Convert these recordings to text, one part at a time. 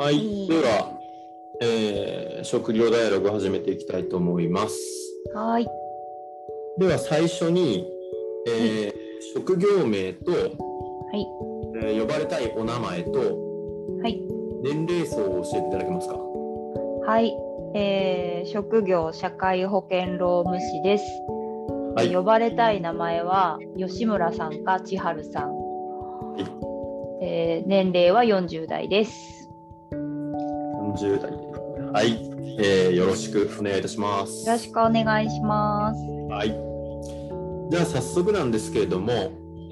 はい、では、えー食料ダイアログ始めていきたいと思います。はい。では最初に、えー職業名と、はい。えー呼ばれたいお名前とはい。年齢層を教えていただけますか？はい。えー職業社会保険労務士です。はい呼ばれたい名前は吉村さんか千春さん。えー年齢は40代です。40代。はい、えーよろしくお願いいたします。よろしくお願いします。はい。では早速なんですけれども、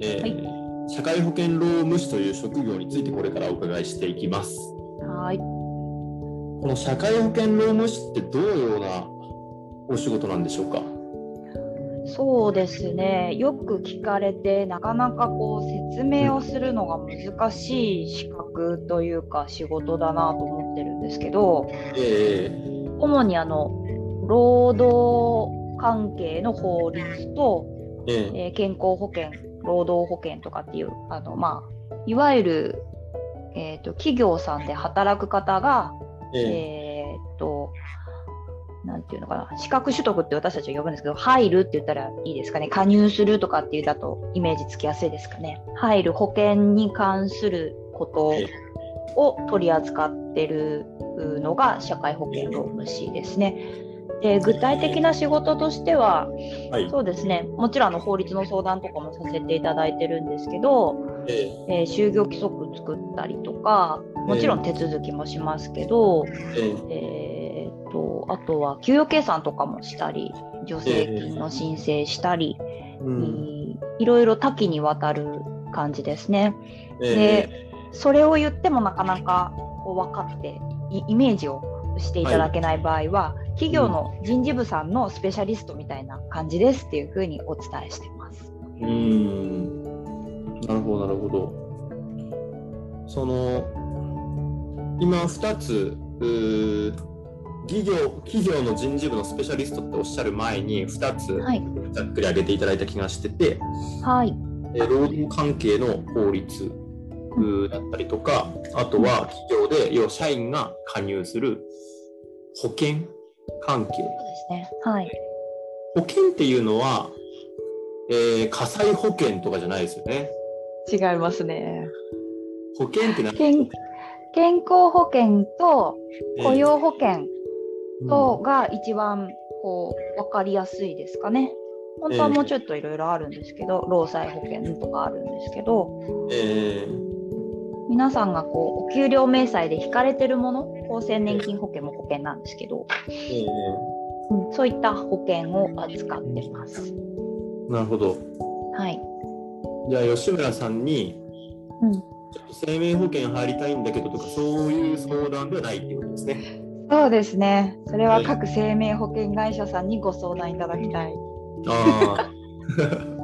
えー社会保険労務士という職業についてこれからお伺いしていきます。はい。この社会保険労務士ってどのようなお仕事なんでしょうか？そうですね。よく聞かれて、なかなかこう説明をするのが難しい資格というか仕事だなと思ってるんですけど、え主にあの労働関係の法律と、ー、え。ーえー健康保険、労働保険とかっていう、あのまあ、いわゆる、えー、と企業さんで働く方が、えーえー、と、なんていうのかな、資格取得って私たちは呼ぶんですけど、入るって言ったらいいですかね、加入するとかっていうだとイメージつきやすいですかね。入る保険に関することえを取り扱ってるのが社会保険労務士ですね。で具体的な仕事としては、はい。そうですね、もちろんあの法律の相談とかもさせていただいてるんですけど、ええ。ー就業規則作ったりとか、もちろん手続きもしますけど、ー、え。ーえー、とあとは給与計算とかもしたり、助成金の申請したり、うん。いいろいろ多岐にわたる感じですね。え。でそれを言ってもなかなかこう分かってイイメージをしていただけない場合は、企業の人事部さんのスペシャリストみたいな感じですっていうふうにお伝えしてます。ー、うーん。なるほど、なるほど。その、今2つ、うー企業企業の人事部のスペシャリストっておっしゃる前に2つはい、ざっくり挙げていただいた気がしてて、はい、えー労働関係の法律だったりとか、あとは企業で要は社員が加入する保険関係。そうですね。はい。保険っていうのは、えー火災保険とかじゃないですよね。違いますね。保険って何？健健康保険と雇用保険とが一番こう分かりやすいですかね。本当はもうちょっといろいろあるんですけど、労災保険とかあるんですけど、えー皆さんがこうお給料明細で引かれてるもの、厚生年金保険も保険なんですけど、そういった保険を扱ってます。ーなるほど。はい。じゃあ吉村さんに、うん、ちょっと生命保険入りたいんだけどとか、そういう相談ではないっていうことですね。そうですね。それは各生命保険会社さんにご相談いただきたい。ああ。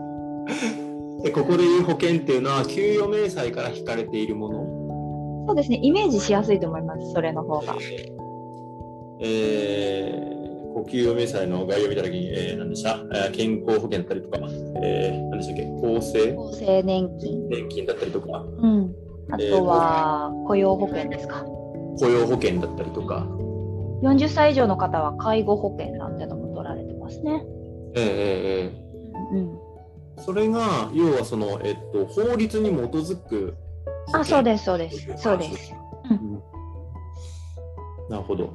でここでいう保険っていうのは、給与明細から引かれているもの。そうですね。イメージしやすいと思います。それの方が。えー、呼吸明細の概要を見たときに、えー、何でした、えー健康保険だったりとか、えー、何でしたっけ？厚生？厚生年金。年金だったりとか、うん。あとは雇用保険ですか。雇用保険だったりとか、40歳以上の方は介護保険なんてのも取られてますね。えーえーえうん。ーそれが、要はその、えっと、法律に基づく。あ、そうです、そうです。そうです。うんなるほど。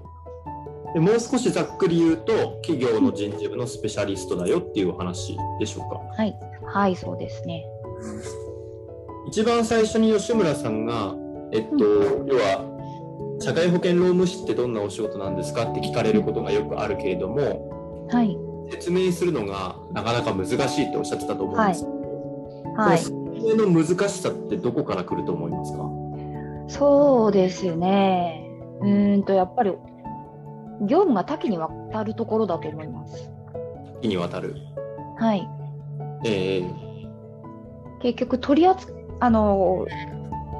でもう少しざっくり言うと、企業の人事部のスペシャリストだよっていうお話でしょうか。はい。はい、そうですね。一番最初に吉村さんが、えっと、要は、社会保険労務士ってどんなお仕事なんですかって聞かれることがよくあるけれども、はい。説明するのがなかなか難しいっておっしゃってたと思うんですけど、はい。その説明の難しさってどこから来ると思いますか？そうですね。うーんと、やっぱり、業務が多岐にわたるところだと思います。多岐にわたる。はい。え結局、取り扱あの、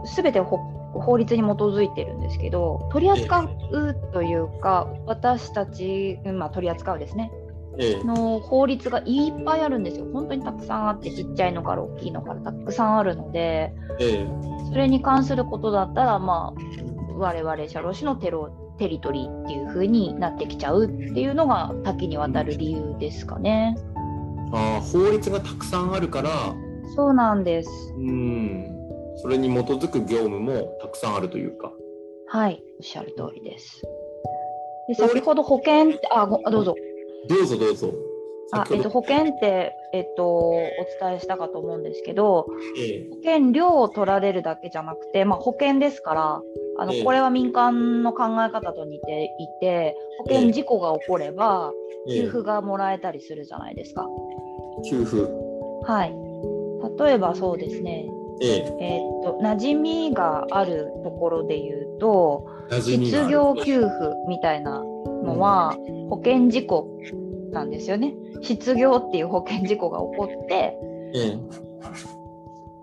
すべて法法律に基づいてるんですけど、取り扱うというか、私たち、うんまあ、取り扱うですね。の法律がいっぱいあるんですよ。本当にたくさんあって、ちっちゃいのから大きいのからたくさんあるので、えーそれに関することだったら、まあ、我々社労士のテロテリトリーっていう風になってきちゃうっていうのが多岐にわたる理由ですかね。ああ法律がたくさんあるからそうなんです。うんそれに基づく業務もたくさんあるというか。はい、おっしゃる通りです。で先ほど保険って、あ、ごあどうぞ。どうぞどうぞ。あえっと、保険って、えっと、お伝えしたかと思うんですけど、ええ。保険料を取られるだけじゃなくて、まあ、保険ですから、あのええ。これは民間の考え方と似ていて、保険事故が起これば、ええ。給付がもらえたりするじゃないですか。給付。はい。例えばそうですね、ええ。えーっと、馴染みがあるところで言うと、失業給付みたいなのは保険事故なんですよね。失業っていう保険事故が起こって、え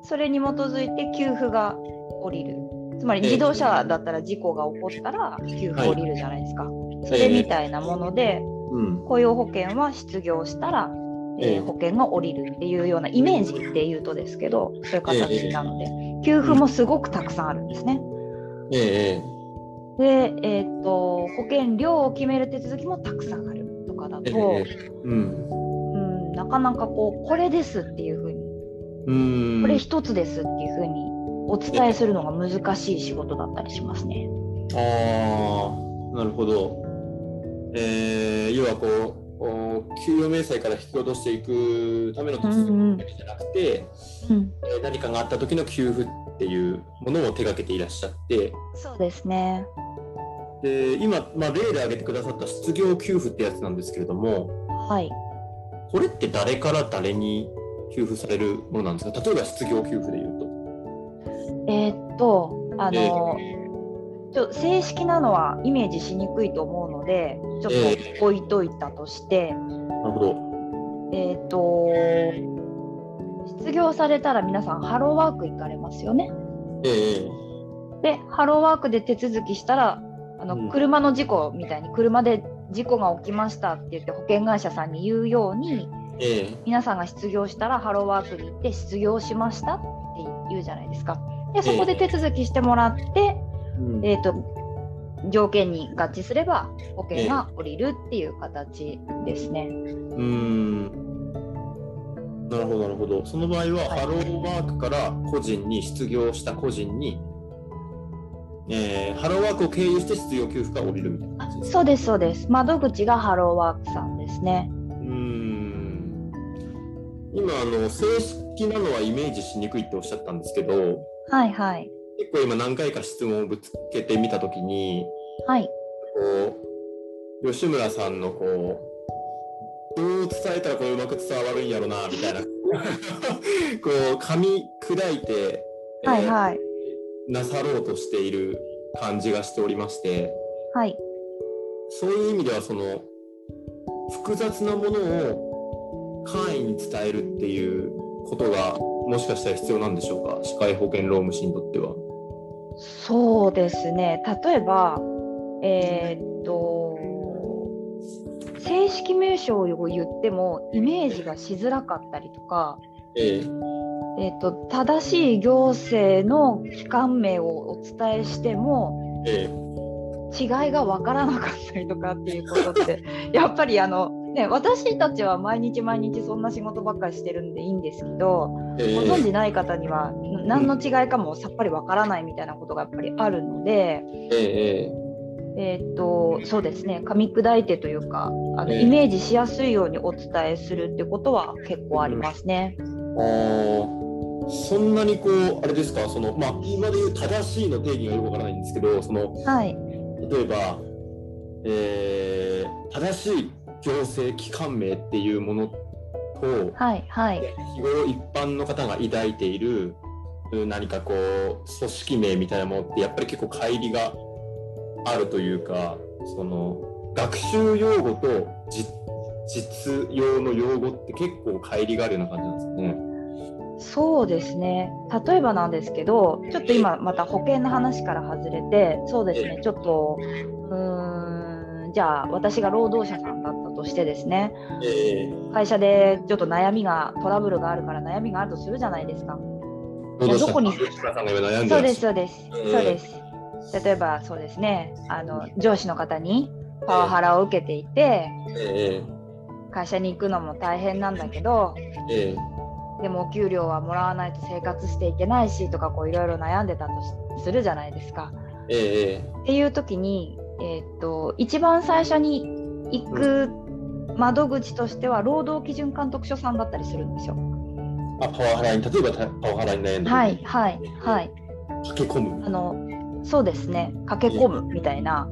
それに基づいて給付が下りる。つまりええ自動車だったら事故が起こったら給付下りるじゃないですか。それみたいなもので、えうん。雇用保険は失業したら、えーええ保険が下りるっていうようなイメージで言うとですけど、そういう形なので、給付もすごくたくさんあるんですね。ええで、えーっと保険料を決める手続きもたくさんあるとかだと、ええうん。うん、なかなかこうこれですっていうふうにうん。これ一つですっていうふうにお伝えするのが難しい仕事だったりしますね。ああ、なるほど。えー、要はこう、お給与明細から引き落としていくための手続きだけじゃなくて、うん、えー何かがあった時の給付っていうものを手掛けていらっしゃって、そうですね。で今、まあ、例で挙げてくださった失業給付ってやつなんですけれども、はい。これって誰から誰に給付されるものなんですか？例えば失業給付でいうと。えーっとあの、ちょ正式なのはイメージしにくいと思うのでちょっと置いといたとして、なるほど。えーっと失業されたら皆さんハローワーク行かれますよね。ええでハローワークで手続きしたらあの、うん。車の事故みたいに車で事故が起きましたって言って保険会社さんに言うようにええ。皆さんが失業したらハローワークに行って失業しましたって言うじゃないですか。でそこで手続きしてもらって、うん。えー、と条件に合致すれば保険が下りるっていう形ですね。うーん。なるほど、なるほど。その場合は、はい。ハローワークから個人に、失業した個人に、えーハローワークを経由して失業給付が下りるみたいな感じですか？そうですそうです。窓口がハローワークさんですね。うーん。今あの、正式なのはイメージしにくいっておっしゃったんですけど、はいはい。結構今何回か質問をぶつけてみたときに、はい。こう吉村さんのこうどう伝えたらこれうまく伝わるんやろなみたいな。こう噛み砕いて、えーはいはいなさろうとしている感じがしておりましてはい。そういう意味ではその複雑なものを簡易に伝えるっていうことがもしかしたら必要なんでしょうか？社会保険労務士にとっては。そうですね。例えば、えーっと、正式名称を言ってもイメージがしづらかったりとか、ええ。えーっと正しい行政の機関名をお伝えしてもえ違いが分からなかったりとかっていうことって やっぱりあの、ね、私たちは毎日毎日そんな仕事ばっかりしてるんでいいんですけど、ええ。ご存じない方には何の違いかもさっぱりわからないみたいなことがやっぱりあるので、えええーっとそうですね噛み砕いてというかあのええ。イメージしやすいようにお伝えするってことは結構ありますね。あーそんなにこう、あれですか、そのまあ、今で言う正しいの定義がよくわからないんですけど、そのはい、例えば、えー正しい行政機関名っていうものと、はい、はい、日頃一般の方が抱いているうん何かこう、組織名みたいなものって、やっぱり結構乖離があるというか、その学習用語と実実用の用語って結構乖離があるような感じなんですよね。そうですね。例えばなんですけどちょっと今また保険の話から外れてそうですね。ちょっとうーんじゃあ私が労働者さんだったとしてですね。え会社でちょっと悩みがトラブルがあるから悩みがあるとするじゃないですか。ー、いやどこにそうですそうです、ええ。そうです。例えばそうですね。あの上司の方にパワハラを受けていて、え会社に行くのも大変なんだけどええ。でもお給料はもらわないと生活していけないしとかこういろいろ悩んでたとしするじゃないですか。ええっていう時に、えーっと一番最初に行く窓口としては労働基準監督署さんだったりするんですよ。あパワハラに例えばたパワハラに悩んでる。はいはいはい。駆け込む。あのそうですね。駆け込むみたいな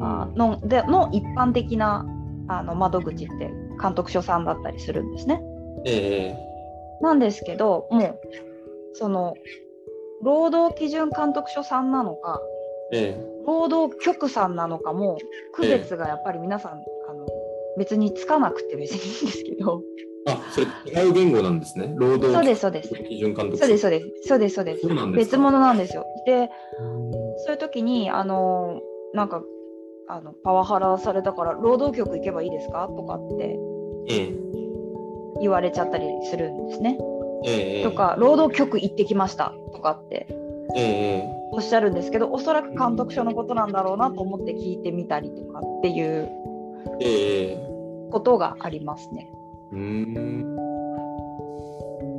あうん。のでの一般的なあの窓口って監督署さんだったりするんですね。ええ。なんですけどもうその労働基準監督署さんなのかええ。労働局さんなのかも区別がやっぱり皆さん、あの別につかなくて別にいいんですけど。あそれ違う言語なんですね。労働そうですそうです。基準監督。そうですそうですそうです。そうですそうなんですか。別物なんですよ。でそういう時にあのなんかあのパワハラされたから労働局行けばいいですか？とかってええ。言われちゃったりするんですね。ええとか労働局行ってきました。とかってええおっしゃるんですけどおそらく監督署のことなんだろうなと思って聞いてみたりとかっていうええことがありますね。うーん。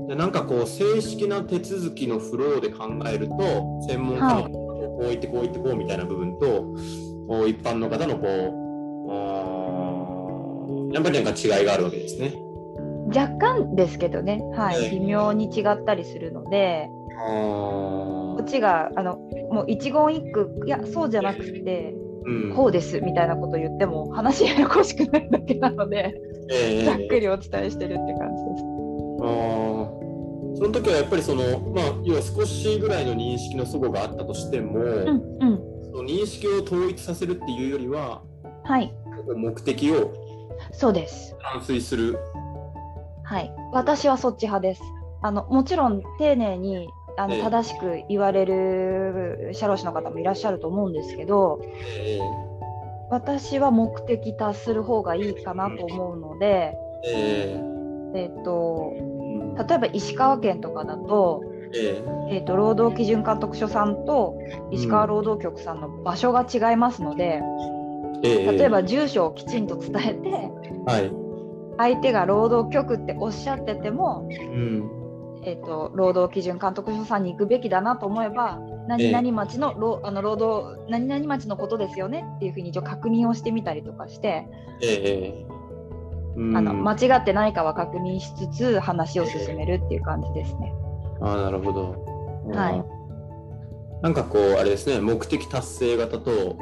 でなんかこう正式な手続きのフローで考えると専門家のはい。こう言ってこう言ってこうみたいな部分と一般の方のこうやっぱりなんか違いがあるわけですね。若干ですけどね、はええ。い、微妙に違ったりするので。あこっちがあのもう一言一句いやそうじゃなくてうん。こうですみたいなこと言っても話ややこしくないだけなのでええ。ざっくりお伝えしてるって感じです。あー。その時はやっぱりそのまあ要は少しぐらいの認識の齟齬があったとしても、うんうん認識を統一させるっていうよりははい。目的をそうです。完遂する。はい、私はそっち派です。あのもちろん丁寧にあのええ。正しく言われる社労士の方もいらっしゃると思うんですけどえ私は目的達する方がいいかなと思うので、ええ。えっとうん例えば石川県とかだと,、ええ。っと労働基準監督署さんと石川労働局さんの場所が違いますので、ええ。例えば住所をきちんと伝えてはい、相手が労働局っておっしゃっててもうん。えー、と労働基準監督署さんに行くべきだなと思えば何々町の,、労あの労働何々町のことですよねっていうふうに一応確認をしてみたりとかして、ええ。うん。あの間違ってないかは確認しつつ話を進めるっていう感じですね。あーなるほど。はい。うんなんかこうあれですね目的達成型と、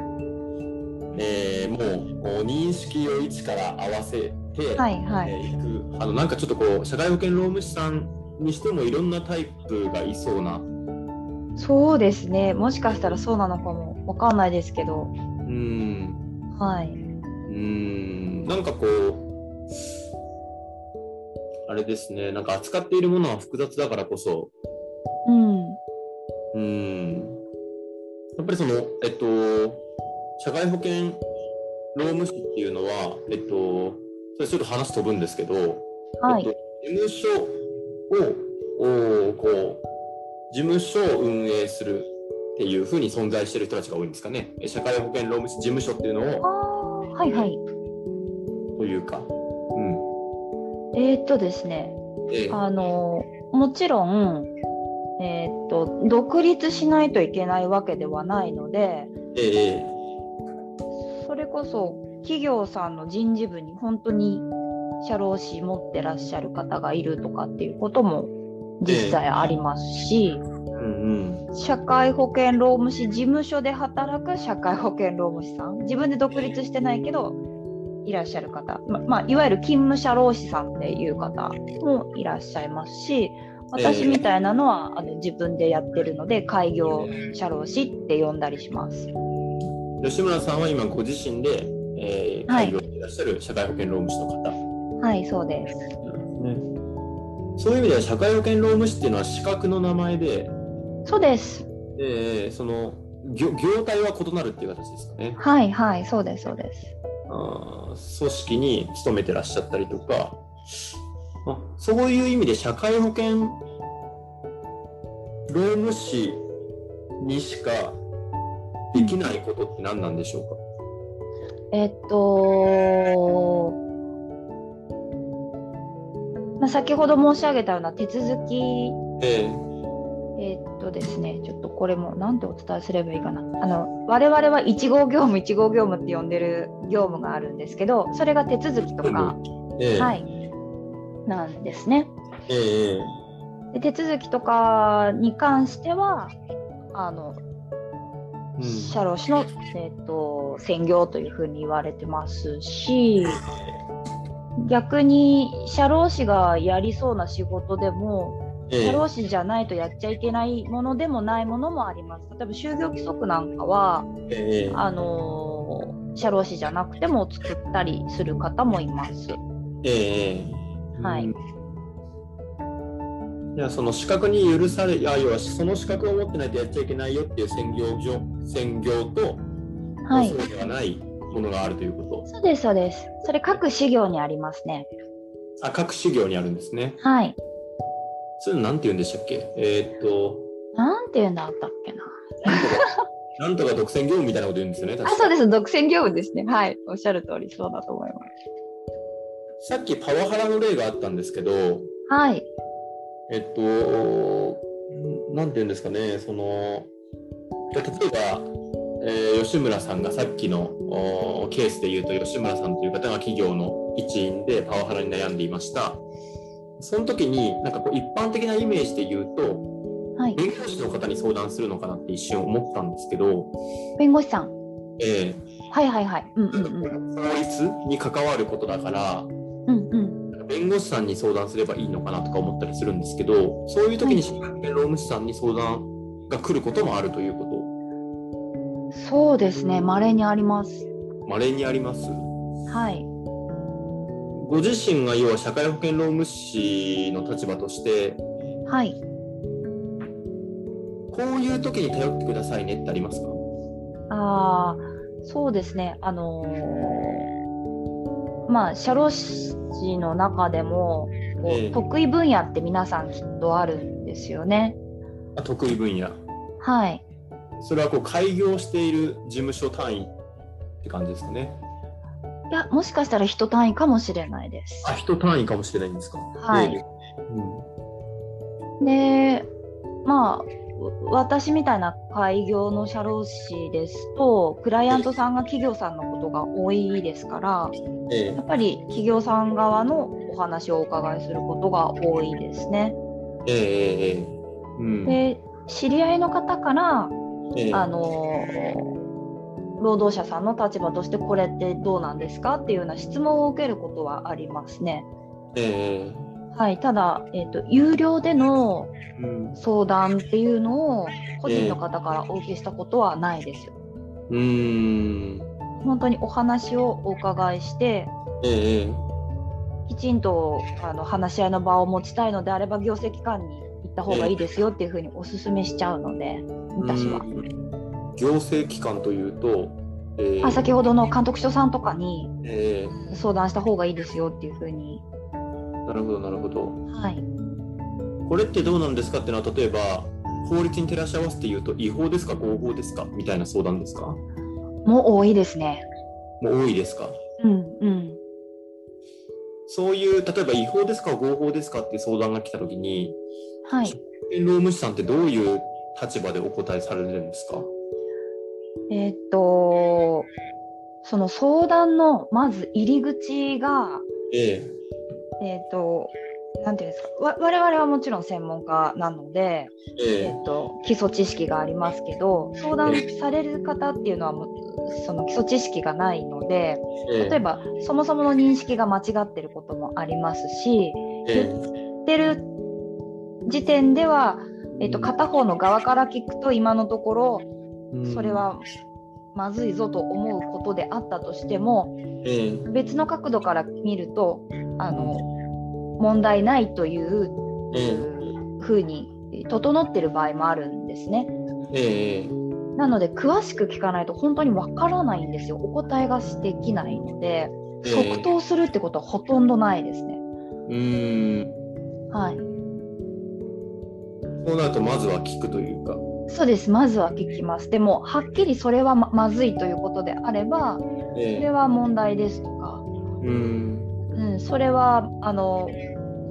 えーもう認識を一から合わせて、はいはい、えーいくあのなんかちょっとこう社会保険労務士さんにしてもいろんなタイプがいそうな、そうですね。もしかしたらそうなのかも。わかんないですけど、うん、はい、うん。なんかこうあれですね。なんか扱っているものは複雑だからこそ。うん、うん。やっぱりその、えっと、社会保険労務士っていうのは、えっと、それちょっと話飛ぶんですけど、はい。えっと、事務所をおこう事務所を運営するっていうふうに存在している人たちが多いんですかね。え社会保険労務士事務所っていうのをはいはい。というか。うんえー、っとですねええ。あのもちろん、えーっと独立しないといけないわけではないのでええ。それこそ企業さんの人事部に本当に社労士持ってらっしゃる方がいるとかっていうことも実際ありますし、うんうん。社会保険労務士事務所で働く社会保険労務士さん。自分で独立してないけどいらっしゃる方、ままあ、いわゆる勤務社労士さんっていう方もいらっしゃいますし私みたいなのは、あの自分でやってるので開業社労士って呼んだりします。吉村さんは今ご自身で、えー、はい。開業していらっしゃる社会保険労務士の方。はいそうです。ね、そういう意味では社会保険労務士っていうのは資格の名前で、そうです。えーその業業態は異なるっていう形ですかね。はいはいそうですそうですあー組織に勤めてらっしゃったりとか、あ。そういう意味で社会保険労務士にしかできないことって何なんでしょうか、えっと、まあ、先ほど申し上げたような手続き、ええっとですね、ちょっとこれも何てお伝えすればいいかな。あの我々は1号業務、1号業務って呼んでる業務があるんですけど、それが手続きとか、ええ。はい、なんですね。ええで手続きとかに関しては、あのうん。社労士の、えー、と専業というふうに言われてますし逆に社労士がやりそうな仕事でもええ社労士じゃないとやっちゃいけないものでもないものもあります。例えば就業規則なんかはええあのー社労士じゃなくても作ったりする方もいます。ええはいうんいやその資格に許されいや要はその資格を持ってないとやっちゃいけないよっていう専業上専業と、はいそうではないものがあるというこそうですそうです。それ各事業にありますね。とあ各事業にあるんですねはい。それなんて言うんでしたっけ？えーっとなんていうんだったっけな。なんとか独占業務みたいなこと言うんですよね確あ、かそうです。独占業務ですね。はい。おっしゃる通りそうだと思います。さっきパワハラの例があったんですけどはい。えっと、んなんて言うんですかね、その、例えば、えー吉村さんがさっきのおケースで言うと、吉村さんという方が企業の一員でパワハラに悩んでいました。その時に、なんかこう一般的なイメージで言うと、はい。弁護士の方に相談するのかなって一瞬思ったんですけど、弁護士さん。えはいはいはい。うんうんうん。ー法律に関わることだから、うんうん。弁護士さんに相談すればいいのかなとか思ったりするんですけど、そういう時に社会保険労務士さんに相談が来ることもあるということ。そうですね。稀にあります。稀にありますはい。ご自身が要は社会保険労務士の立場としてはい。こういう時に頼ってくださいねってありますか？ああ、そうですね。あのーまあ、社労士の中でも、ええ得意分野って皆さんきっとあるんですよね。あ得意分野はい。それはこう開業している事務所単位って感じですかねいや、もしかしたら人単位かもしれないです。あ人単位かもしれないんですか？はい。ええで、まあ、私みたいな開業の社労士ですと、クライアントさんが企業さんのことが多いですから、やっぱり企業さん側のお話をお伺いすることが多いですね。えええええうん。で、知り合いの方から、ええあの労働者さんの立場としてこれってどうなんですかっていうような質問を受けることはありますね。ええはい、ただ、えーと、有料でのうん相談っていうのを個人の方からお受けしたことはないです。うーん本当にお話をお伺いして、ええきちんとあの話し合いの場を持ちたいのであれば、行政機関に行った方がいいですよっていうふうにお勧めしちゃうので、私は。うん行政機関というと、ええあ先ほどの監督署さんとかにえ相談した方がいいですよっていうふうに。えなるほどなるほどはい、これってどうなんですかっていうのは例えば法律に照らし合わせて言うと違法ですか合法ですかみたいな相談ですか？もう多いですね。もう多いですか？うんうん。そういう例えば違法ですか合法ですかっていう相談が来た時にはい。労務士さんってどういう立場でお答えされるんですか？えーっと、その相談のまず入り口が、ええ。えーっと、なんていうんですか、わ我々はもちろん専門家なので、ええ。ーっと、基礎知識がありますけど、相談される方っていうのはその基礎知識がないので、ええ。例えば、そもそもの認識が間違ってることもありますし、え言ってる時点では、えーっと、片方の側から聞くと、今のところ、えそれはまずいぞと思うことであったとしてもええ別の角度から見るとあの問題ないというえふうに整ってる場合もあるんですね。ええなので詳しく聞かないと本当にわからないんですよ。お答えができないのでえ即答するってことはほとんどないですね。うーんはい。そうなるとまずは聞くというかそうです、まずは聞きます。でも、はっきりそれはままずいということであれば、そえ。れは問題ですとか、うん。うん、それはあの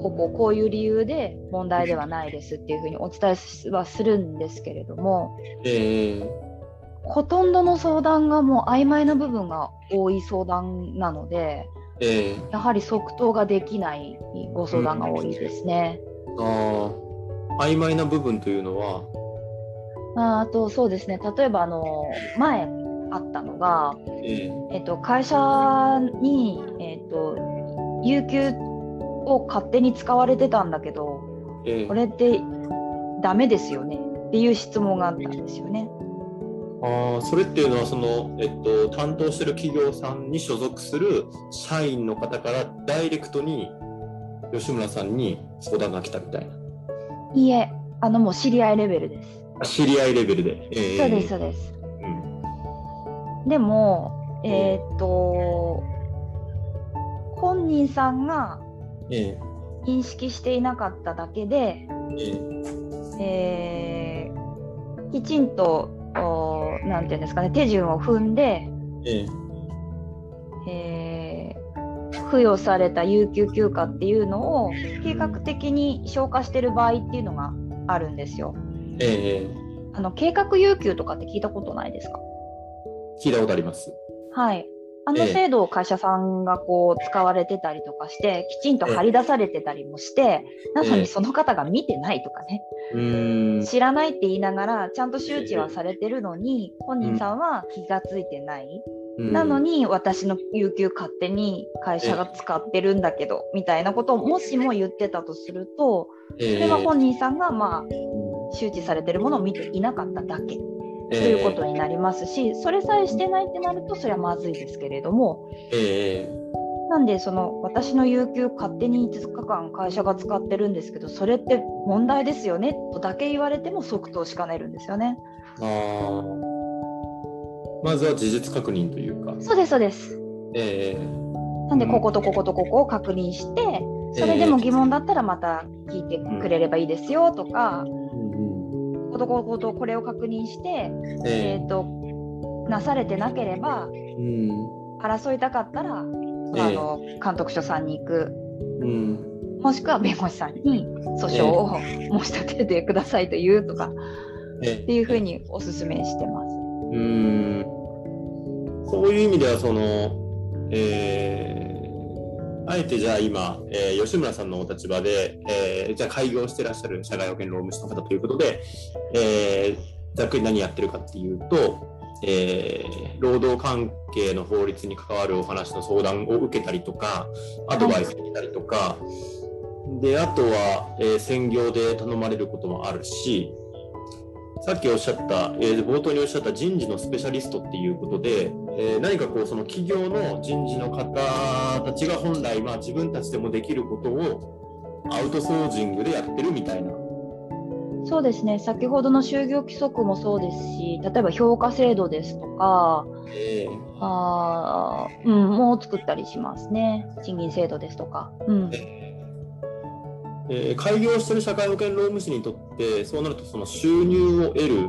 こうこうこういう理由で問題ではないですっていうふうにお伝えはするんですけれども、ええ。ほとんどの相談がもう曖昧な部分が多い相談なので、ええ。やはり即答ができないご相談が多いですね。ああ、曖昧な部分というのは、ああとそうですね例えばあの前あったのが、えええっと、会社に、えっと、有給を勝手に使われてたんだけどええこれってダメですよねっていう質問があったんですよね。ああ、それっていうのは、その、えっと、担当してる企業さんに所属する社員の方からダイレクトに吉村さんに相談が来たみたいな。いいえ、あのもう知り合いレベルです。あ知り合いレベルで。ええそうです、そうです。うんでも、えーっと、本人さんがええ認識していなかっただけで、えええーきちんと、おなんていうんですかね、手順を踏んで、えええー付与された有給休暇っていうのを計画的に消化してる場合っていうのがあるんですよ。ええ。あの計画有給とかって聞いたことないですか？聞いたことあります。はい。あのええ。制度を会社さんがこう使われてたりとかして、きちんと張り出されてたりもして、なのええにその方が見てないとかね。知らないって言いながら、ちゃんと周知はされてるのに、本人さんは気がついてない。なのに、に、私の有給勝手に会社が使ってるんだけど、みたいなことをもしも言ってたとすると、そそれは本人さんがまあ周知されてるものを見ていなかっただけ。ということになりますし、それさえしてないってなるとそれはまずいですけれどもええなんでその私の有給勝手に5日間会社が使ってるんですけどそれって問題ですよねとだけ言われても即答しかねるんですよね。ああ。まずは事実確認というか。そうですそうです。ええなんでこことこことここを確認してそれでも疑問だったらまた聞いてくれればいいですよとか、うんうんこことこことこれを確認して、ええ。ー、となされてなければえうん。争いたかったら、ええ。あの監督署さんに行く。うん。もしくは弁護士さんに訴訟を申し立ててくださいというとかえっていうふうにお勧めしてます。うーん。そういう意味ではその、えーあえてじゃあ今、えー吉村さんのお立場で、えーじゃあ開業してらっしゃる社外保険労務士の方ということで、えーざっくり何やってるかっていうと、えー労働関係の法律に関わるお話の相談を受けたりとか、アドバイスをしたりとか、で、あとは、えー専業で頼まれることもあるし、さっきおっしゃった、えー冒頭におっしゃった人事のスペシャリストっていうことで、えー何かこうその企業の人事の方たちが本来まあ自分たちでもできることをアウトソージングでやってるみたいな。そうですね。先ほどの就業規則もそうですし例えば評価制度ですとかえあー、うん、もう作ったりしますね。賃金制度ですとか。うん。ーえー開業してる社会保険労務士にとってそうなるとその収入を得る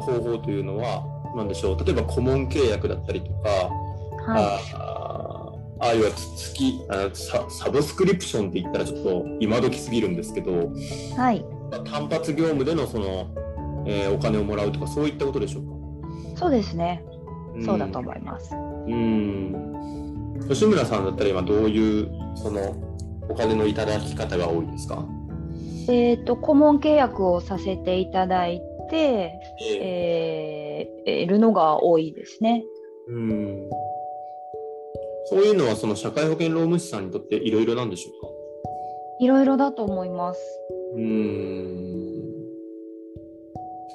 方法というのは何でしょう。例えば顧問契約だったりとか、はあーああいう月あササブスクリプションって言ったらちょっと今時すぎるんですけどい、はい、単発業務でのその、えーお金をもらうとかそういったことでしょうか、そうですね、ん。そうだと思います。うん。吉村さんだったら今どういうそのお金のいただき方が多いですか、えっ、と顧問契約をさせていただいて、ええ。ー、得るのが多いですね。ーうん。そういうのはその社会保険労務士さんにとっていろいろなんでしょうか？いろいろだと思います。うーん。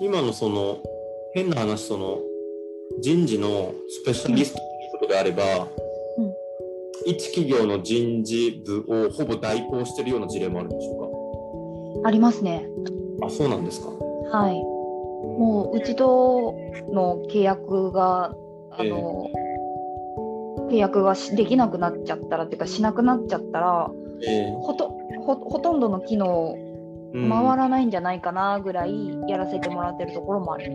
今のその変な話その人事のスペシャリストということであれば、うん一企業の人事部をほぼ代行しているような事例もあるんでしょありますね。うかあそうなんですかはい。もううちとの契約があの、契約がしできなくなっちゃったらっていうかしなくなっちゃったらえほとほほとんどの機能うん回らないんじゃないかなぐらいやらせてもらってるところもあり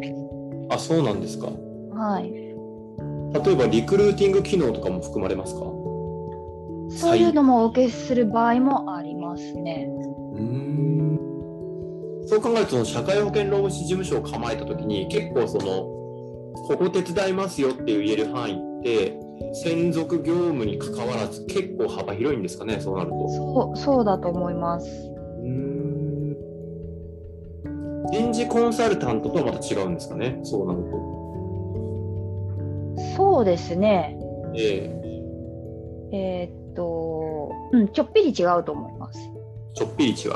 まあ、そうなんですか。す。はい。例えばリクルーティング機能とかも含まれますか？そういうのもお受けする場合もありますね。うーんそう考えると社会保険労務士事務所を構えた時に結構そのここ手伝いますよって言える範囲って専属業務に関わらず結構幅広いんですかねそうなると。そうそうだと思います。うーん人事コンサルタントとはまた違うんですかねそうなると。そうですね。えええーっと、うん、ちょっぴり違うと思います。ちょっぴり違う。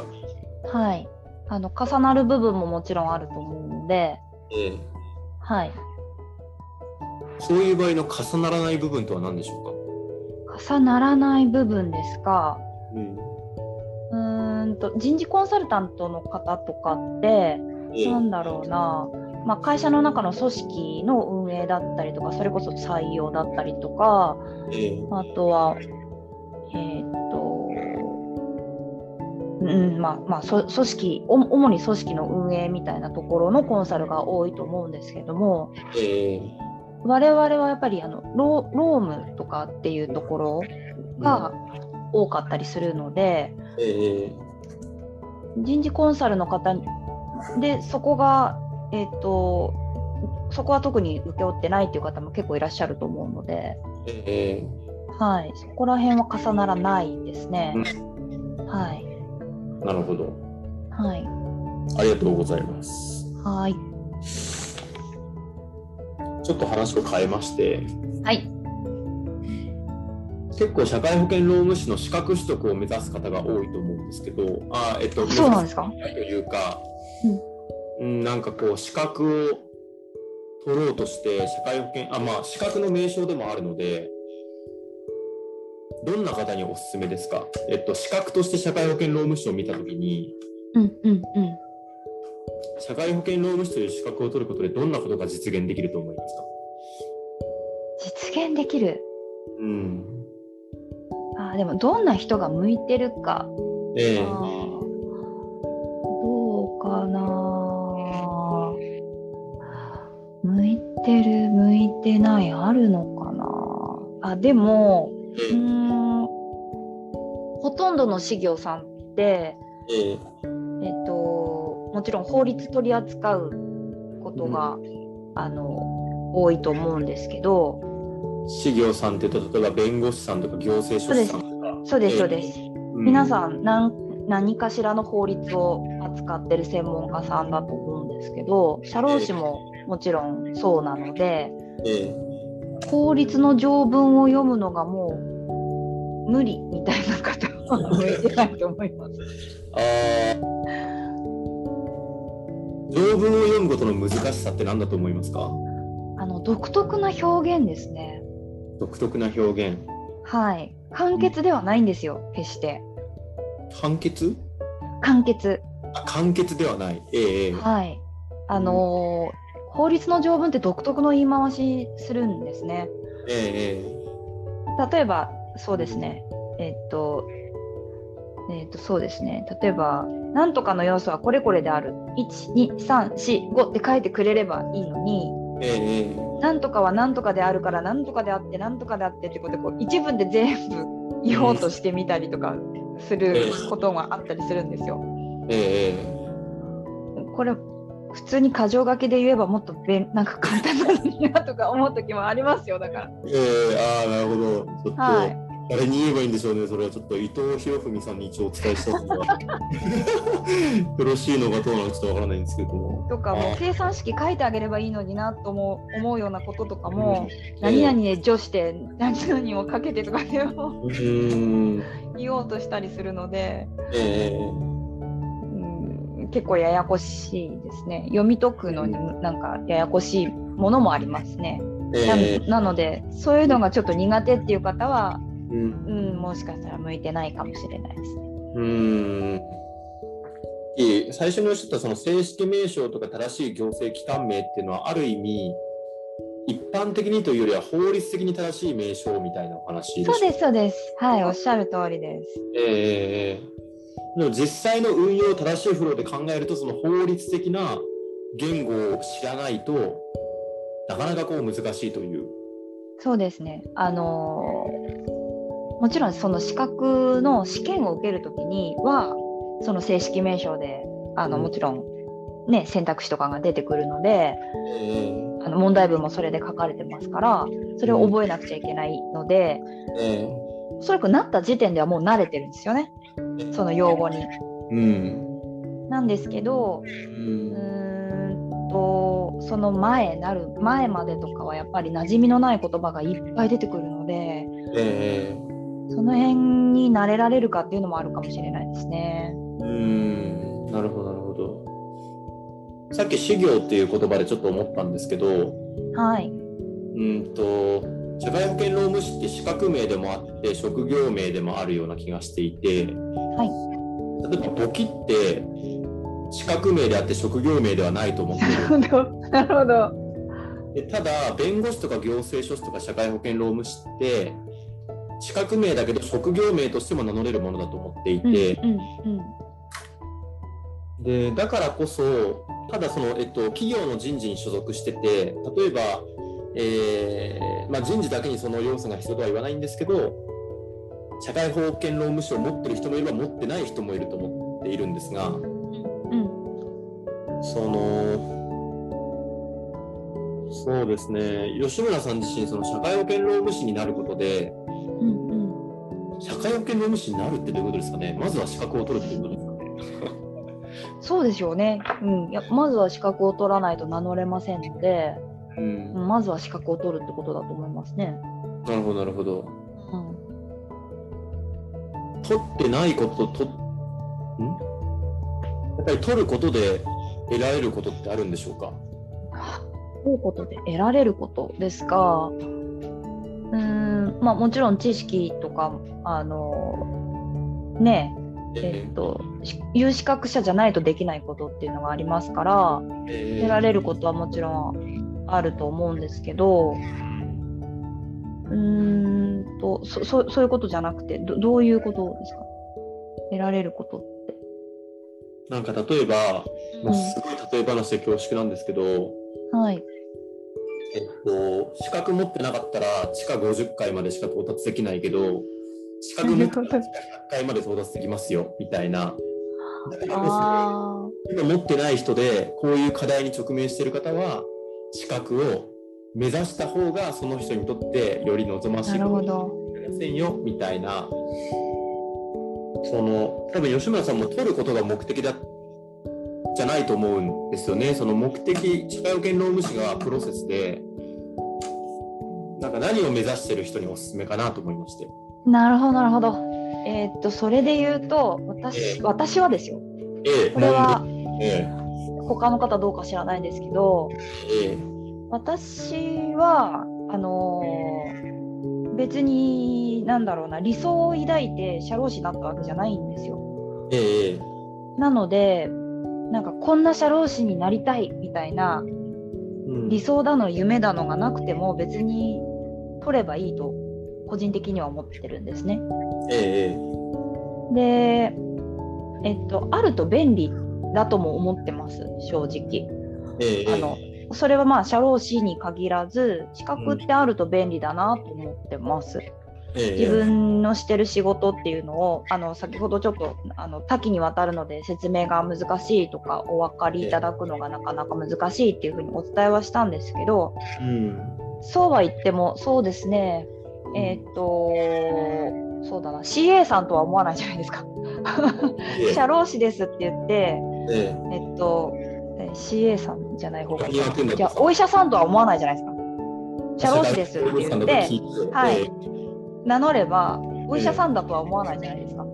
はい。あの重なる部分ももちろんあると思うので、ええはい。そういう場合の重ならない部分とは何でしょ重ならない部分ですか。うか、うんうーんと人事コンサルタントの方とかって、ええなんだろうな、まあ、会社の中の組織の運営だったりとか、それこそ採用だったりとか、ええあとは、えーっと、うん、まあ、まあ、そ組織、お主に組織の運営みたいなところのコンサルが多いと思うんですけども、ええ我々はやっぱりあのローロームとかっていうところが多かったりするので、ええ人事コンサルの方でそこが、えーっとそこは特に請け負ってないっていう方も結構いらっしゃると思うので、ええはい、そこら辺は重ならないですね。はい、なるほど。はい、ありがとうございます。はい、ちょっと話を変えまして、はい、結構社会保険労務士の資格取得を目指す方が多いと思うんですけど、あえっと、そうなんですか？というか、うん、なんかこう資格を取ろうとして社会保険あまあ資格の名称でもあるので。どんな方におすすめですか、えっと、資格として社会保険労務士を見たときに、うんうんうん。社会保険労務士という資格を取ることでどんなことが実現できると思いますか？実現できる？うん。あーでもどんな人が向いてるか。えーどうかな向いてる向いてないあるのかなあでもうーんほとんどの事業さんって、えええっと、もちろん法律取り扱うことが、あの多いと思うんですけど。事業さんって言うと例えば弁護士さんとか行政書士さんとか。そうですそうです、うん。皆さん何何かしらの法律を扱ってる専門家さんだと思うんですけど社労士ももちろんそうなのでえ法律の条文を読むのがもう無理みたいな方は 向いてないと思います。えあー条文を読むことの難しさって何だと思いますか？あの独特な表現ですね。独特な表現はい。簡潔ではないんですよ、決して。判決簡潔。あ簡潔ではないええええはい。あのー法律の条文って独特の言い回しするんですね。ええ例えば、そうですね。えっと、えっと、そうですね。例えば、なんとかの要素はこれこれである。1、2、3、4、5って書いてくれればいいのに、えなんとかはなんとかであるから、なんとかであって、なんとかであってってことで、こう一文で全部言おうとしてみたりとかすることがあったりするんですよ。ええこれ、普通に箇条書きで言えばもっとべんなんか簡単なのになとか思う時もありますよ、だから。ええああなるほど。ちょっと、はい。誰に言えばいいんでしょうねそれは。ちょっと伊藤博文さんに一応お伝えした方が。よろしいのかどうなのかちょっとわからないんですけども。とかも計算式書いてあげればいいのになと思う思うようなこととかも、ええ何々で助して何々をかけてとかでもうーん。言おうとしたりするので、ええうん、結構ややこしいですね。読み解くのになんかややこしいものもありますね、なええ。なのでそういうのがちょっと苦手っていう方は、うん。うん、もしかしたら向いてないかもしれないですね。うーん最初におっしゃったその正式名称とか正しい行政機関名っていうのはある意味一般的にというよりは法律的に正しい名称みたいなお話そうですそうです。はいおっしゃる通りです。ええでも実際の運用を正しいフローで考えると、その法律的な言語を知らないとなかなかこう難しいという。そうですね。あのもちろんその資格の試験を受けるときにはその正式名称であの、もちろん、ね、選択肢とかが出てくるので、えー、あの問題文もそれで書かれてますからそれを覚えなくちゃいけないので、えー、おそらくなった時点ではもう慣れてるんですよねその用語に。うん、なんですけど、うんとその前なる前までとかはやっぱり馴染みのない言葉がいっぱい出てくるので、えー、その辺に慣れられるかっていうのもあるかもしれないですね。うんなるほどなるほど。さっき修行っていう言葉でちょっと思ったんですけど、はい。うんと社会保険労務士って資格名でもあって職業名でもあるような気がしていて、はい、例えば簿記って資格名であって職業名ではないと思ってる。なるほど。でただ、弁護士とか行政書士とか社会保険労務士って、資格名だけど職業名としても名乗れるものだと思っていて、うんうんうん、でだからこそ、ただその、えっと、企業の人事に所属してて、例えば、えーまあ、人事だけにその要素が必要とは言わないんですけど、社会保険労務士を持ってる人もいれば持ってない人もいると思っているんですが、そのそうですね。吉村さん自身その社会保険労務士になることで、うんうん、社会保険労務士になるってどういうことですかね？まずは資格を取るっていうことですかね？そうでしょうね、うん、いやまずは資格を取らないと名乗れませんので、うん、まずは資格を取るってことだと思いますね。なるほどなるほど、うん、取ってないこととん？やっぱり取ることで得られることってあるんでしょうか？ということで得られることですか？うんまあもちろん知識とかあのねえっと、有資格者じゃないとできないことっていうのがありますから、えー、得られることはもちろんあると思うんですけどうんとそそそういうことじゃなくてどどういうことですか？得られることって。なんか例えば、もうすごい例え話で恐縮なんですけど、はい。えっと、資格持ってなかったら地下50階までしか到達できないけど、資格持ってたら地下100階まで到達できますよ、みたいな。だから今持ってない人で、こういう課題に直面している方は、資格を目指した方がその人にとってより望ましいことになりませんよ、みたいな。その多分吉村さんも取ることが目的だじゃないと思うんですよね。その目的、社会保険労務士がプロセスで、なんか何を目指してる人におすすめかなと思いまして。なるほど、なるほど。えー、っと、それで言うと、私、えー、私はですよ。えー、これは、えー、他の方どうか知らないんですけど、えー、私は、あのー、別に、なんだろうな、理想を抱いて社労士になったわけじゃないんですよ。えー、なので、なんかこんな社労士になりたいみたいな理想だの夢だのがなくても別に取ればいいと個人的には思ってるんですね。えー、で、えっと、あると便利だとも思ってます正直。えー、あのそれはまあ社労士に限らず資格ってあると便利だなと思ってます。自分のしてる仕事っていうのをあの先ほどちょっとあの多岐にわたるので説明が難しいとかお分かりいただくのがなかなか難しいっていうふうにお伝えはしたんですけど、うん、そうは言ってもそうですね。えー、っとそうだな。CA さんとは思わないじゃないですか。社労士ですって言って、えっと CA さんじゃない方がいいじゃあお医者さんとは思わないじゃないですか。社労士ですって言って、はい、名乗ればお医者さんだとは思わないじゃないですか。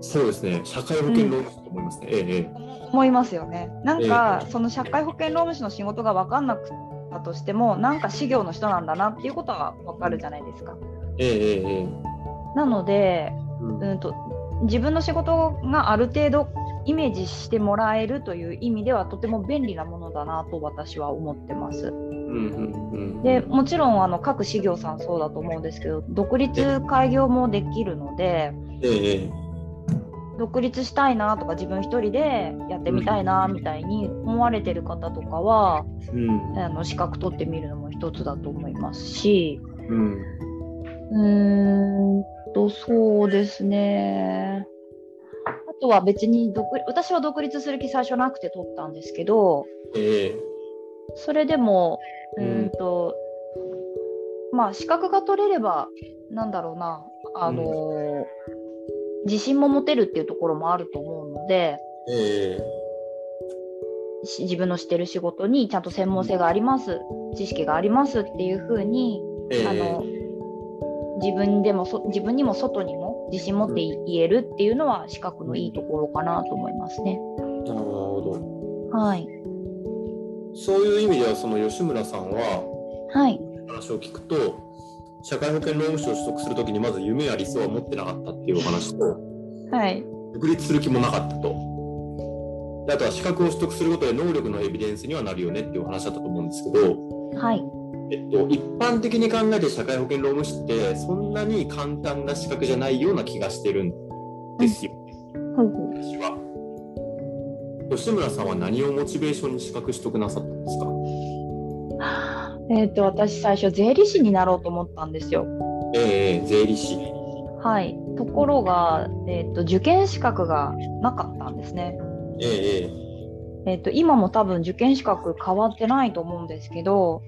そうですね、社会保険労務士と思いますね。うん、ええ、思いますよね。なんか、え、その社会保険労務士の仕事が分かんなくたとしても、なんか事業の人なんだなっていうことは分かるじゃないですか。ええなので、うん、うんと自分の仕事がある程度イメージしてもらえるという意味ではとても便利なものだなと私は思ってます。でもちろんあの各事業さんそうだと思うんですけど独立開業もできるので、ええ、独立したいなとか自分一人でやってみたいなみたいに思われてる方とかは、うん。あの資格取ってみるのも一つだと思いますしうん。うーんとそうですねあとは別に独私は独立する気最初なくて取ったんですけどええ。それでもううん。ーんと、まあ資格が取れればなんだろうなあのー自信も持てるっていうところもあると思うのでええ。し自分のしてる仕事にちゃんと専門性があります知識がありますっていうふうに、ええ。あの自分でもそ自分にも外にも自信持ってい言えるっていうのは資格のいいところかなと思いますね。なるほはい、ど。そういう意味では、その吉村さんは、はい、話を聞くと、社会保険労務士を取得するときにまず夢や理想は持ってなかったっていうお話と、はい、独立する気もなかったと。であとは資格を取得することで能力のエビデンスにはなるよねっていうお話だったと思うんですけど、はい、えっと、一般的に考えて社会保険労務士ってそんなに簡単な資格じゃないような気がしてるんですよ、ほうほう私は。吉村さんは何をモチベーションに資格取得なさったんですか？えっ、と私最初税理士になろうと思ったんですよ。ええ税理士。はい、ところが、えー、と受験資格がなかったんですね。えええー、と今も多分受験資格変わってないと思うんですけど、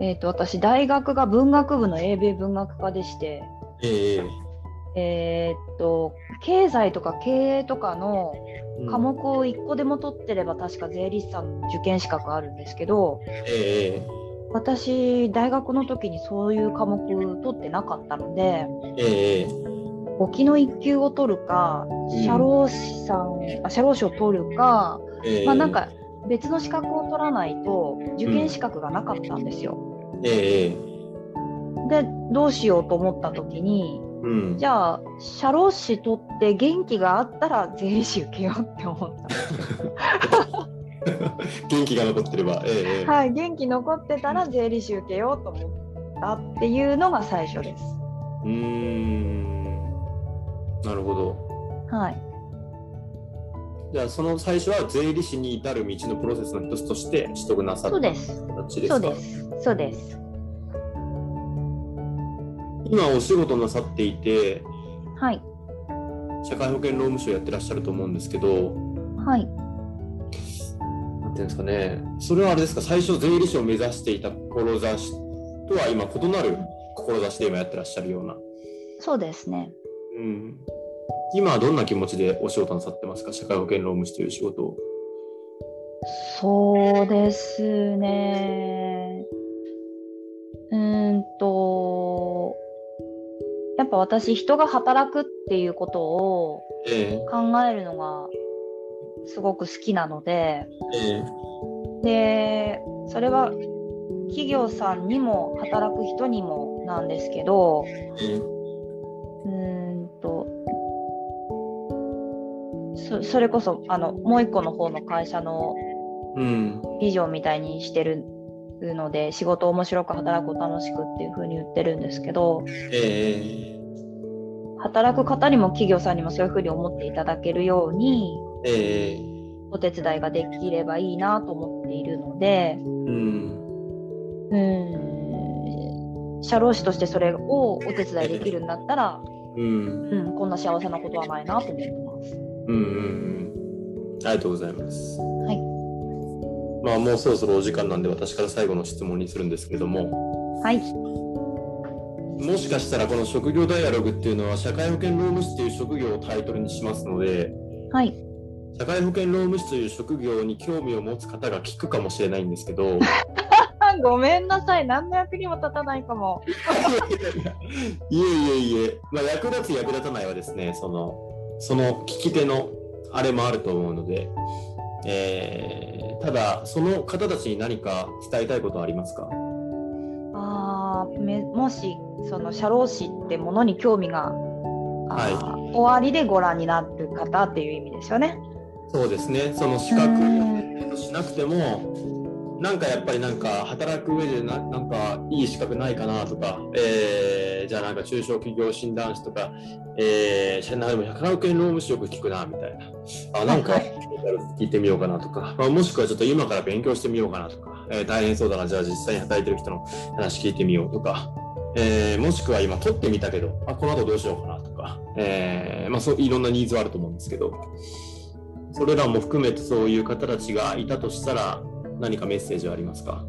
えー、と私大学が文学部の英米文学科でして、えええー、と経済とか経営とかのうん。科目を1個でも取ってれば確か税理士さんの受験資格あるんですけどええ私大学の時にそういう科目取ってなかったのでええ簿記の1級を取るかうん。社労士さん、あ社労士を取るか、ええ。まあなんか別の資格を取らないと受験資格がなかったんですよ。ええでどうしようと思った時にうんじゃあ社労士取って元気があったら税理士受けようって思った。元気が残ってれば。ええはい、元気残ってたら税理士受けようと思ったっていうのが最初です。うーん。なるほど。はい、じゃあその最初は税理士に至る道のプロセスの一つとして取得なさった。形ですか？そうです。そうです。今お仕事なさっていてはい、社会保険労務士をやってらっしゃると思うんですけどはい。なんていうんですかねそれはあれですか？最初税理士を目指していた志とは今異なる志で今やってらっしゃるような、そうですね。うん、今はどんな気持ちでお仕事なさってますか？社会保険労務士という仕事を。そうですね。うーんと、やっぱ私、人が働くっていうことをえ。考えるのがすごく好きなので、ええ。で、それは企業さんにも働く人にもなんですけど、ええそそれこそあのもう一個の方の会社のうん。ビジョンみたいにしてるので仕事を面白く働くを楽しくっていう風に言ってるんですけどええ。働く方にも企業さんにもそういう風に思っていただけるようにええ。お手伝いができればいいなと思っているのでうん。うーん。社労士としてそれをお手伝いできるんだったら、うん。うん、こんな幸せなことはないなと思ってます。うんうんうん。ありがとうございます。はい。まあもうそろそろお時間なんで私から最後の質問にするんですけれども。はい、もしかしたらこの職業ダイアログっていうのは社会保険労務士っていう職業をタイトルにしますのではい、社会保険労務士という職業に興味を持つ方が聞くかもしれないんですけど。ごめんなさい、何の役にも立たないかも。いえいえいえ、まあ、役立つ役立たないはですねそのその聞き手のあれもあると思うので、えーただその方たちに何か伝えたいことはありますか？あもしその社労士ってものに興味が、は終わりでご覧になる方っていう意味ですよね。そうですね。その資う格んしなくてもなんかやっぱりなんか働く上でななんかいい資格ないかなとか、えー、じゃあなんか中小企業診断士とか、えー、社内でも100億円労務士よく聞くなみたいな、あなんか 聞いてみようかなとか、まあ、もしくはちょっと今から勉強してみようかなとか、えー、大変そうだな、じゃあ実際に働いてる人の話聞いてみようとか、えー、もしくは今取ってみたけど、あこの後どうしようかなとか、えーまあ、そういろんなニーズはあると思うんですけど、それらも含めてそういう方たちがいたとしたら、何かメッセージはありますか？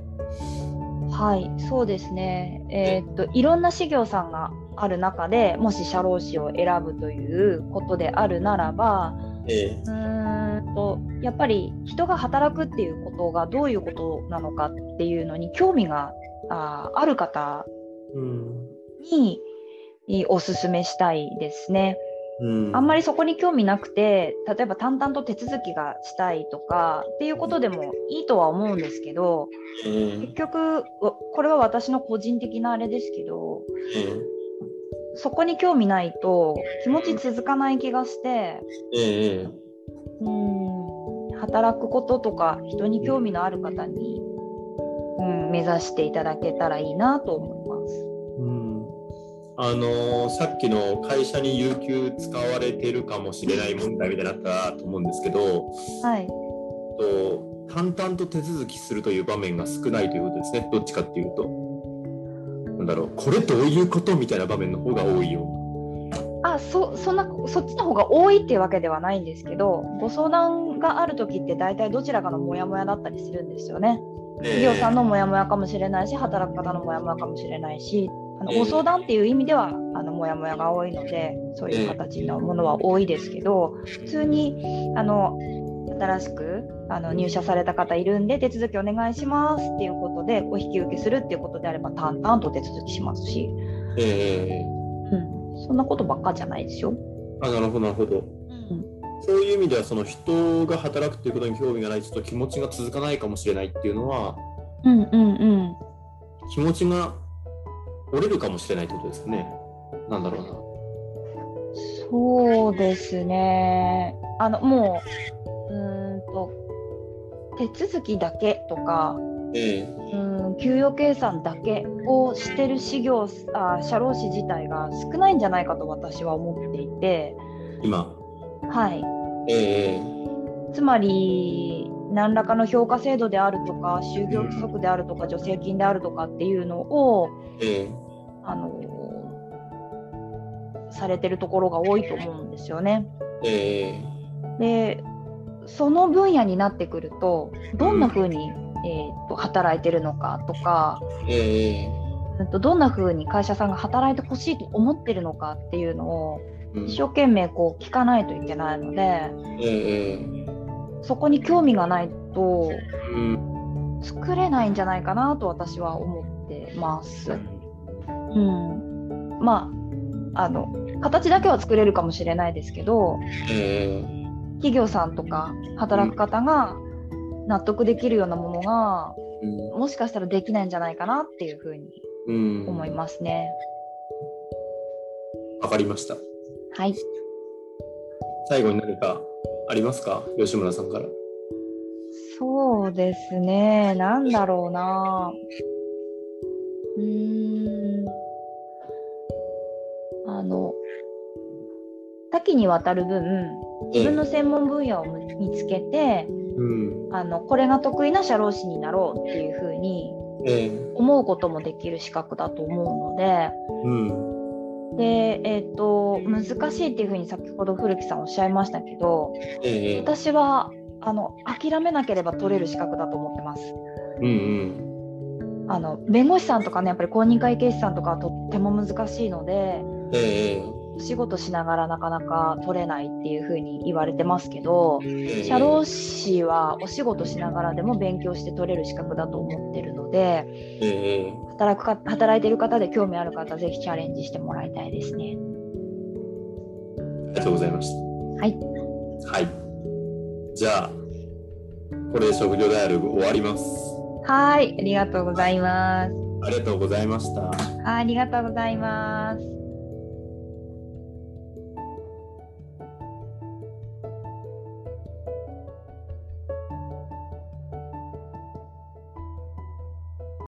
はいそうですね、え。ー、っといろんな事業さんがある中でもし社労士を選ぶということであるならば、えー、うんとやっぱり人が働くっていうことがどういうことなのかっていうのに興味があある方に、うん、おすすめしたいですね。うん、あんまりそこに興味なくて例えば淡々と手続きがしたいとかっていうことでもいいとは思うんですけど、うん、結局これは私の個人的なあれですけど、うん、そこに興味ないと気持ち続かない気がして、うん。働くこととか人に興味のある方に、うん、目指していただけたらいいなと思います。あのさっきの会社に有給使われてるかもしれない問題みたいになったと思うんですけど、はい、と淡々と手続きするという場面が少ないということですね、どっちかっていうと。なんだろう、これどういうことみたいな場面の方が多いよ。あそそんなそっちの方が多いっていうわけではないんですけど、ご相談がある時って大体どちらかのモヤモヤだったりするんですよね。企業さんのモヤモヤかもしれないし、働く方のモヤモヤかもしれないし、あのご相談っていう意味ではあのモヤモヤが多いのでそういう形のものは多いですけど普通にあの新しくあの入社された方いるんで手続きお願いしますっていうことでお引き受けするっていうことであれば淡々と手続きしますし、えー。うん、そんなことばっかじゃないですよ。あなるほどなるほど。うん、そういう意味ではその人が働くっていうことに興味がないと気持ちが続かないかもしれないっていうのは、うんうんうん、気持ちが折れるかもしれないってことですね。なんだろうな。そうですね。あのもううんと手続きだけとか、ええ、うん給与計算だけをしてる事業あ社労士自体が少ないんじゃないかと私は思っていて。今。はい。ええ、つまり何らかの評価制度であるとか就業規則であるとか助成金であるとかっていうのを、えあのされてるところが多いと思うんですよね。えー、でその分野になってくるとどんなふうに、えーと、働いてるのかとか、えー、とどんなふうに会社さんが働いてほしいと思ってるのかっていうのを一生懸命こう聞かないといけないので、えー、そこに興味がないと、作れないんじゃないかなと私は思ってます。うん、まああの形だけは作れるかもしれないですけど、えー、企業さんとか働く方が納得できるようなものが、うん、もしかしたらできないんじゃないかなっていうふうに思いますね。わ、かりました。はい。最後に何かありますか？吉村さんから。そうですね。なんだろうな。うーん。あの多岐にわたる分自分の専門分野を見つけて、うん、あのこれが得意な社労士になろうっていうふうに思うこともできる資格だと思うので、うん、でえーと、難しいっていうふうに先ほど古木さんおっしゃいましたけど、えー、私はあの諦めなければ取れる資格だと思ってます。うんうん。あの弁護士さんとかねやっぱり公認会計士さんとかはとっても難しいので、えー、お仕事しながらなかなか取れないっていうふうに言われてますけど、えー、社労士はお仕事しながらでも勉強して取れる資格だと思ってるので、えー、働くか働いてる方で興味ある方ぜひチャレンジしてもらいたいですね。ありがとうございました。はい。はい。じゃあ、これで職業ダイアログ終わります。はい、ありがとうございます。ありがとうございました。ありがとうございます。